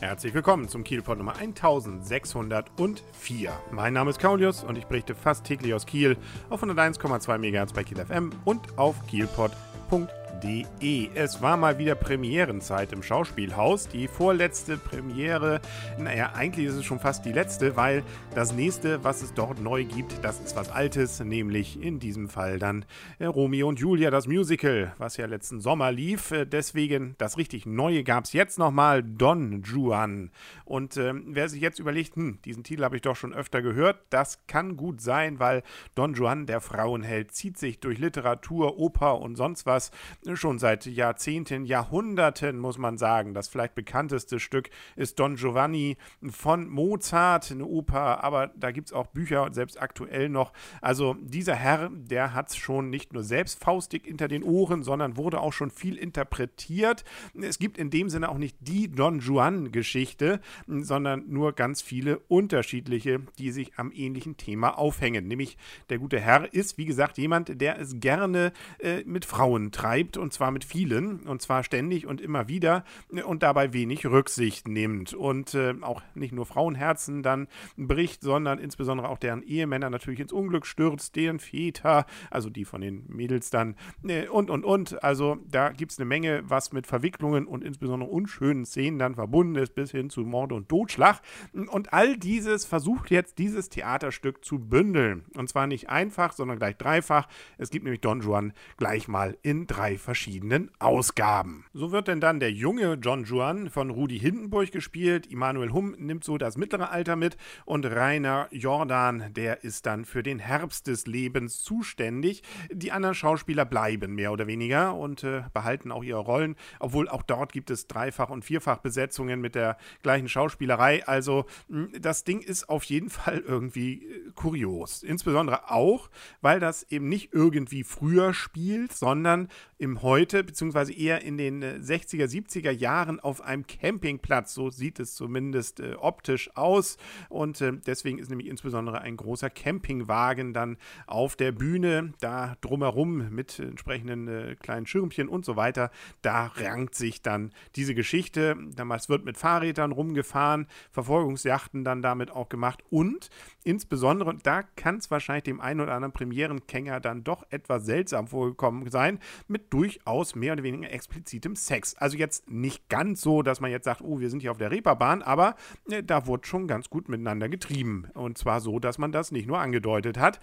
Herzlich willkommen zum Kielpot Nummer 1604. Mein Name ist Kaulius und ich berichte fast täglich aus Kiel auf 101,2 MHz bei Kiel FM und auf kielpot.de www.ftf.de. Es war mal wieder Premierenzeit im Schauspielhaus. Die vorletzte Premiere, naja, eigentlich ist es schon fast die letzte, weil das nächste, was es dort neu gibt, das ist was Altes, nämlich in diesem Fall dann äh, Romeo und Julia, das Musical, was ja letzten Sommer lief. Äh, deswegen das richtig Neue gab es jetzt nochmal, Don Juan. Und äh, wer sich jetzt überlegt, hm, diesen Titel habe ich doch schon öfter gehört, das kann gut sein, weil Don Juan, der Frauenheld, zieht sich durch Literatur, Oper und sonst was schon seit Jahrzehnten, Jahrhunderten, muss man sagen. Das vielleicht bekannteste Stück ist Don Giovanni von Mozart, eine Oper, aber da gibt es auch Bücher, selbst aktuell noch. Also dieser Herr, der hat es schon nicht nur selbst faustig hinter den Ohren, sondern wurde auch schon viel interpretiert. Es gibt in dem Sinne auch nicht die Don Juan-Geschichte, sondern nur ganz viele unterschiedliche, die sich am ähnlichen Thema aufhängen. Nämlich der gute Herr ist, wie gesagt, jemand, der es gerne äh, mit Frauen treibt und zwar mit vielen, und zwar ständig und immer wieder und dabei wenig Rücksicht nimmt und äh, auch nicht nur Frauenherzen dann bricht, sondern insbesondere auch deren Ehemänner natürlich ins Unglück stürzt, deren Väter, also die von den Mädels dann äh, und und und. Also da gibt es eine Menge, was mit Verwicklungen und insbesondere unschönen Szenen dann verbunden ist, bis hin zu Mord und Totschlag. Und all dieses versucht jetzt dieses Theaterstück zu bündeln. Und zwar nicht einfach, sondern gleich dreifach. Es gibt nämlich Don Juan gleich mal in drei verschiedenen Ausgaben. So wird denn dann der junge John Juan von Rudi Hindenburg gespielt, Immanuel Humm nimmt so das mittlere Alter mit und Rainer Jordan, der ist dann für den Herbst des Lebens zuständig. Die anderen Schauspieler bleiben mehr oder weniger und äh, behalten auch ihre Rollen, obwohl auch dort gibt es Dreifach- und Vierfachbesetzungen mit der gleichen Schauspielerei. Also hm, das Ding ist auf jeden Fall irgendwie äh, kurios. Insbesondere auch, weil das eben nicht irgendwie früher spielt, sondern im heute, beziehungsweise eher in den 60er, äh, 70er Jahren auf einem Campingplatz. So sieht es zumindest äh, optisch aus. Und äh, deswegen ist nämlich insbesondere ein großer Campingwagen dann auf der Bühne, da drumherum mit entsprechenden äh, kleinen Schirmchen und so weiter. Da rankt sich dann diese Geschichte. Damals wird mit Fahrrädern rumgefahren, Verfolgungsjachten dann damit auch gemacht und insbesondere, und da kann es wahrscheinlich dem einen oder anderen Premierenkänger dann doch etwas seltsam vorgekommen sein, mit durch durchaus mehr oder weniger explizitem Sex. Also jetzt nicht ganz so, dass man jetzt sagt, oh, wir sind hier auf der Reeperbahn, aber äh, da wurde schon ganz gut miteinander getrieben. Und zwar so, dass man das nicht nur angedeutet hat.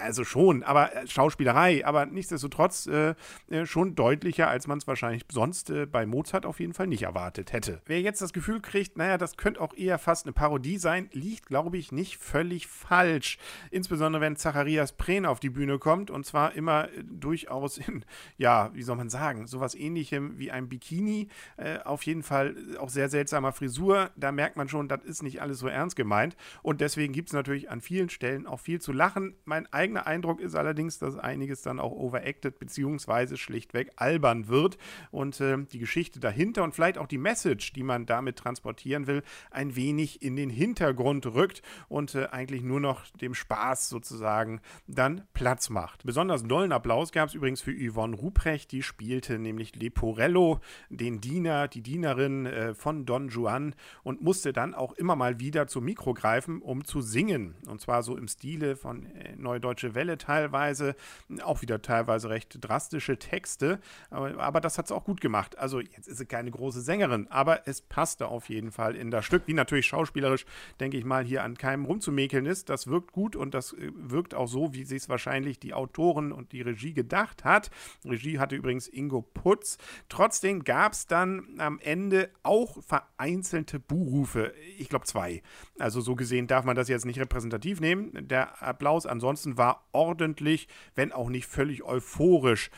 Also schon, aber äh, Schauspielerei, aber nichtsdestotrotz äh, äh schon deutlicher, als man es wahrscheinlich sonst äh, bei Mozart auf jeden Fall nicht erwartet hätte. Wer jetzt das Gefühl kriegt, naja, das könnte auch eher fast eine Parodie sein, liegt, glaube ich, nicht völlig falsch. Insbesondere wenn Zacharias Prehn auf die Bühne kommt und zwar immer äh, durchaus in, ja, wie soll man sagen, sowas ähnlichem wie ein Bikini. Äh, auf jeden Fall auch sehr seltsamer Frisur. Da merkt man schon, das ist nicht alles so ernst gemeint. Und deswegen gibt es natürlich an vielen Stellen auch viel zu lachen. Mein eigener Eindruck ist allerdings, dass einiges dann auch overacted bzw. schlichtweg albern wird und äh, die Geschichte dahinter und vielleicht auch die Message, die man damit transportieren will, ein wenig in den Hintergrund rückt und äh, eigentlich nur noch dem Spaß sozusagen dann Platz macht. Besonders dollen Applaus gab es übrigens für Yvonne Ruprecht, die spielte nämlich Leporello, den Diener, die Dienerin äh, von Don Juan und musste dann auch immer mal wieder zum Mikro greifen, um zu singen. Und zwar so im Stile von äh, Neue Deutsche Welle teilweise, auch wieder teilweise recht drastische Texte, aber, aber das hat es auch gut gemacht. Also jetzt ist sie keine große Sängerin, aber es passte auf jeden Fall in das Stück, wie natürlich schauspielerisch, denke ich mal, hier an keinem rumzumäkeln ist. Das wirkt gut und das äh, wirkt auch so, wie sich es wahrscheinlich die Autoren und die Regie gedacht hat. Regie hatte übrigens Ingo Putz. Trotzdem gab es dann am Ende auch vereinzelte Buhrufe. Ich glaube zwei. Also so gesehen darf man das jetzt nicht repräsentativ nehmen. Der Applaus ansonsten war ordentlich, wenn auch nicht völlig euphorisch.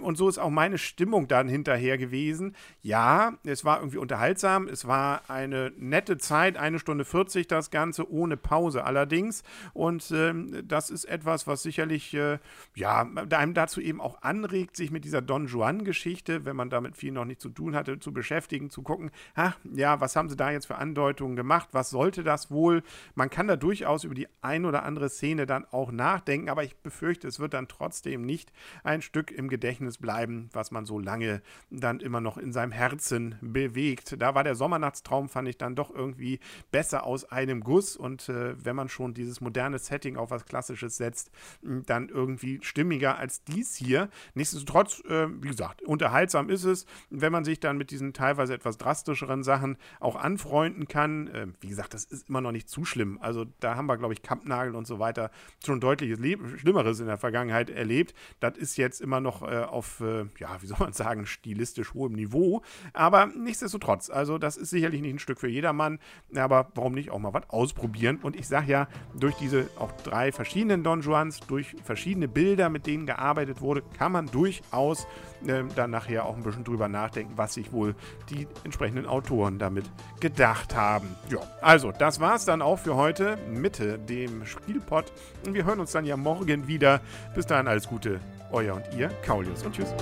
Und so ist auch meine Stimmung dann hinterher gewesen. Ja, es war irgendwie unterhaltsam. Es war eine nette Zeit, eine Stunde 40 das Ganze, ohne Pause allerdings. Allerdings. Und ähm, das ist etwas, was sicherlich äh, ja, einem dazu eben auch anregt, sich mit dieser Don Juan-Geschichte, wenn man damit viel noch nicht zu tun hatte, zu beschäftigen, zu gucken, ha, ja, was haben sie da jetzt für Andeutungen gemacht? Was sollte das wohl? Man kann da durchaus über die ein oder andere Szene dann auch nachdenken, aber ich befürchte, es wird dann trotzdem nicht ein Stück im Gedächtnis bleiben, was man so lange dann immer noch in seinem Herzen bewegt. Da war der Sommernachtstraum, fand ich dann doch irgendwie besser aus einem Guss und äh, wenn man schon dieses moderne Setting auf was Klassisches setzt, dann irgendwie stimmiger als dies hier. Nichtsdestotrotz, äh, wie gesagt, unterhaltsam ist es, wenn man sich dann mit diesen teilweise etwas drastischeren Sachen auch anfreunden kann. Äh, wie gesagt, das ist immer noch nicht zu schlimm. Also da haben wir, glaube ich, Kampnagel und so weiter schon deutlich Schlimmeres in der Vergangenheit erlebt. Das ist jetzt immer noch äh, auf, äh, ja, wie soll man sagen, stilistisch hohem Niveau. Aber nichtsdestotrotz, also das ist sicherlich nicht ein Stück für jedermann, aber warum nicht auch mal was ausprobieren? Und ich sage ja, durch diese auch drei verschiedenen Don Juans, durch verschiedene Bilder, mit denen gearbeitet wurde, kann man durchaus äh, dann nachher auch ein bisschen drüber nachdenken, was sich wohl die entsprechenden Autoren damit gedacht haben. Ja, also das war es dann auch für heute mit dem Spielpot. Wir hören uns dann ja morgen wieder. Bis dahin alles Gute, euer und ihr, Kaulius und tschüss.